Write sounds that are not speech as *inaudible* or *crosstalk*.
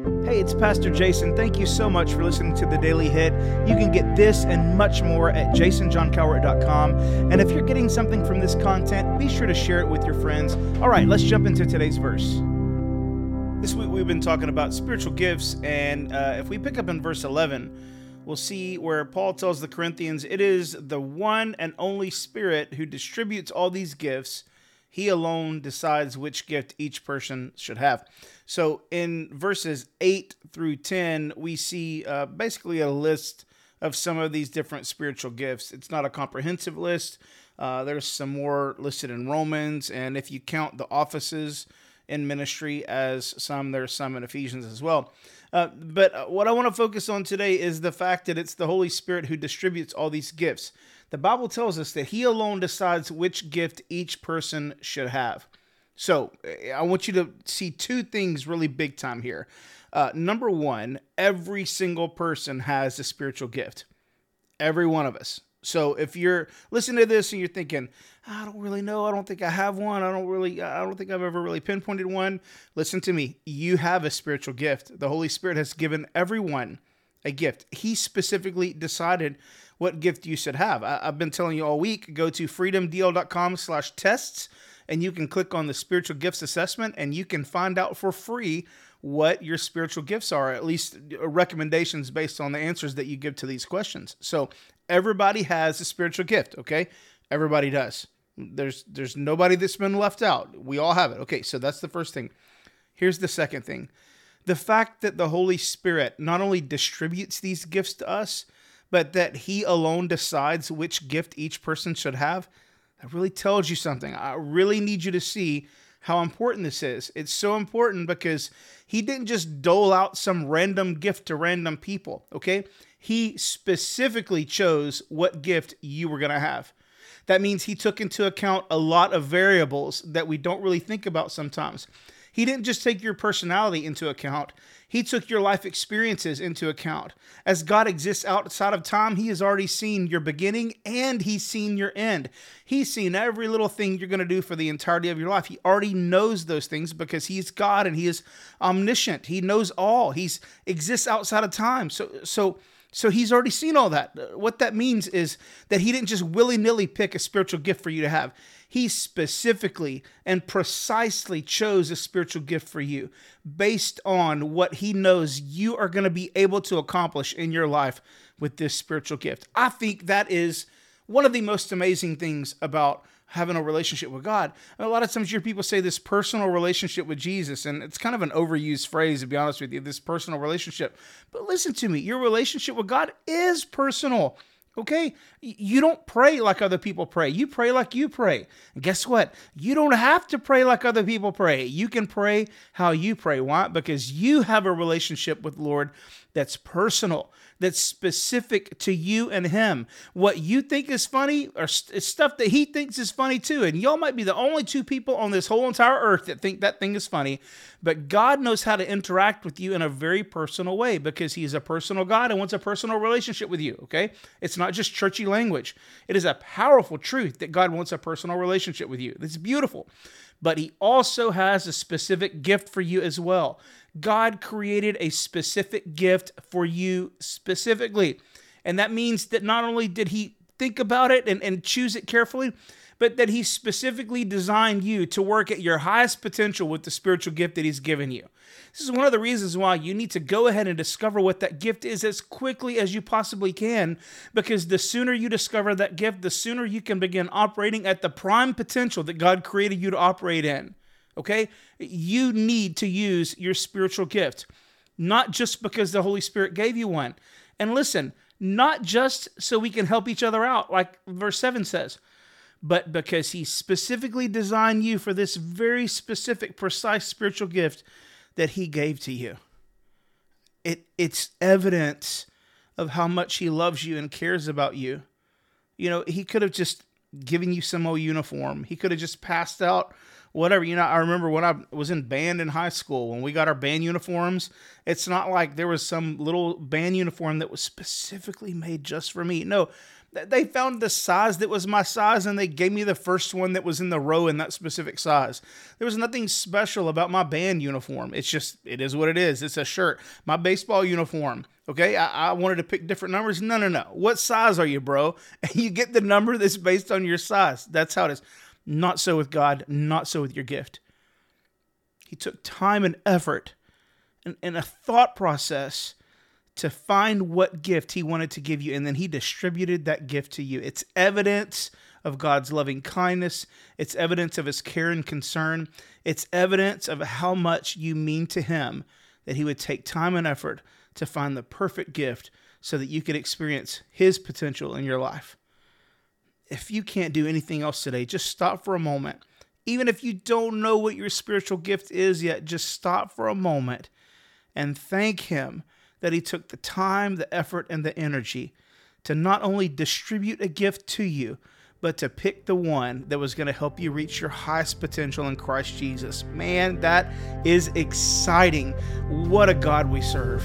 Hey, it's Pastor Jason. Thank you so much for listening to the Daily Hit. You can get this and much more at jasonjohncowart.com. And if you're getting something from this content, be sure to share it with your friends. All right, let's jump into today's verse. This week we've been talking about spiritual gifts, and uh, if we pick up in verse 11, we'll see where Paul tells the Corinthians it is the one and only Spirit who distributes all these gifts. He alone decides which gift each person should have. So in verses 8 through 10, we see uh, basically a list of some of these different spiritual gifts. It's not a comprehensive list. Uh, there's some more listed in Romans, and if you count the offices in ministry as some, there's some in Ephesians as well. Uh, but what I want to focus on today is the fact that it's the Holy Spirit who distributes all these gifts. The Bible tells us that He alone decides which gift each person should have. So uh, I want you to see two things really big time here. Uh, number one, every single person has a spiritual gift. Every one of us. So if you're listening to this and you're thinking, I don't really know, I don't think I have one, I don't really, I don't think I've ever really pinpointed one, listen to me. You have a spiritual gift. The Holy Spirit has given everyone a gift. He specifically decided what gift you should have. I, have been telling you all week, go to freedomdl.com slash tests and you can click on the spiritual gifts assessment and you can find out for free what your spiritual gifts are, at least uh, recommendations based on the answers that you give to these questions. So everybody has a spiritual gift, okay? Everybody does. There's there's nobody that's been left out. We all have it. Okay, so that's the first thing. Here's the second thing. The fact that the Holy Spirit not only distributes these gifts to us, but that he alone decides which gift each person should have, that really tells you something. I really need you to see how important this is. It's so important because he didn't just dole out some random gift to random people, okay? He specifically chose what gift you were going to have. That means he took into account a lot of variables that we don't really think about sometimes. He didn't just take your personality into account, He took your life experiences into account. As God exists outside of time, He has already seen your beginning and He's seen your end. He's seen every little thing you're going to do for the entirety of your life. He already knows those things because He's God and He is omniscient. He knows all. He exists outside of time. So, so, so he's already seen all that. Uh, what that means is that he didn't just willy nilly pick a spiritual gift for you to have. He specifically and precisely chose a spiritual gift for you based on what he knows you are going to be able to accomplish in your life with this spiritual gift. I think that is one of the most amazing things about having a relationship with God. A lot of times you hear people say this personal relationship with Jesus, and it's kind of an overused phrase, to be honest with you, this personal relationship. But listen to me, your relationship with God is personal. Okay? You don't pray like other people pray. You pray like you pray. And guess what? You don't have to pray like other people pray. You can pray how you pray. Why? Because you have a relationship with Lord that's personal that's specific to you and him. What you think is funny or st- stuff that he thinks is funny too. And y'all might be the only two people on this whole entire earth that think that thing is funny. But God knows how to interact with you in a very personal way because he's a personal God and wants a personal relationship with you. Okay? It's not just churchy language, it is a powerful truth that God wants a personal relationship with you. It's beautiful but he also has a specific gift for you as well. God created a specific gift for you specifically. And that means that not only did he think about it and, and choose it carefully, but that he specifically designed you to work at your highest potential with the spiritual gift that he's given you. This is one of the reasons why you need to go ahead and discover what that gift is as quickly as you possibly can, because the sooner you discover that gift, the sooner you can begin operating at the prime potential that God created you to operate in. Okay? You need to use your spiritual gift, not just because the Holy Spirit gave you one. And listen, not just so we can help each other out, like verse 7 says, but because He specifically designed you for this very specific, precise spiritual gift that He gave to you. It, it's evidence of how much He loves you and cares about you. You know, He could have just given you some old uniform, He could have just passed out whatever. You know, I remember when I was in band in high school, when we got our band uniforms, it's not like there was some little band uniform that was specifically made just for me. No, They found the size that was my size and they gave me the first one that was in the row in that specific size. There was nothing special about my band uniform. It's just, it is what it is. It's a shirt. My baseball uniform, okay? I, I wanted to pick different numbers. No, no, no. What size are you, bro? And *laughs* you get the number that's based on your size. That's how it is. Not so with God, not so with your gift. He took time and effort and, and a thought process to find what gift he wanted to give you, and then he distributed that gift to you. It's evidence of God's loving kindness, it's evidence of his care and concern, it's evidence of how much you mean to him that he would take time and effort to find the perfect gift so that you could experience his potential in your life. If you can't do anything else today, just stop for a moment. Even if you don't know what your spiritual gift is yet, just stop for a moment and thank him that he took the time, the effort, and the energy to not only distribute a gift to you, but to pick the one that was going to help you reach your highest potential in Christ Jesus. Man, that is exciting. What a God we serve.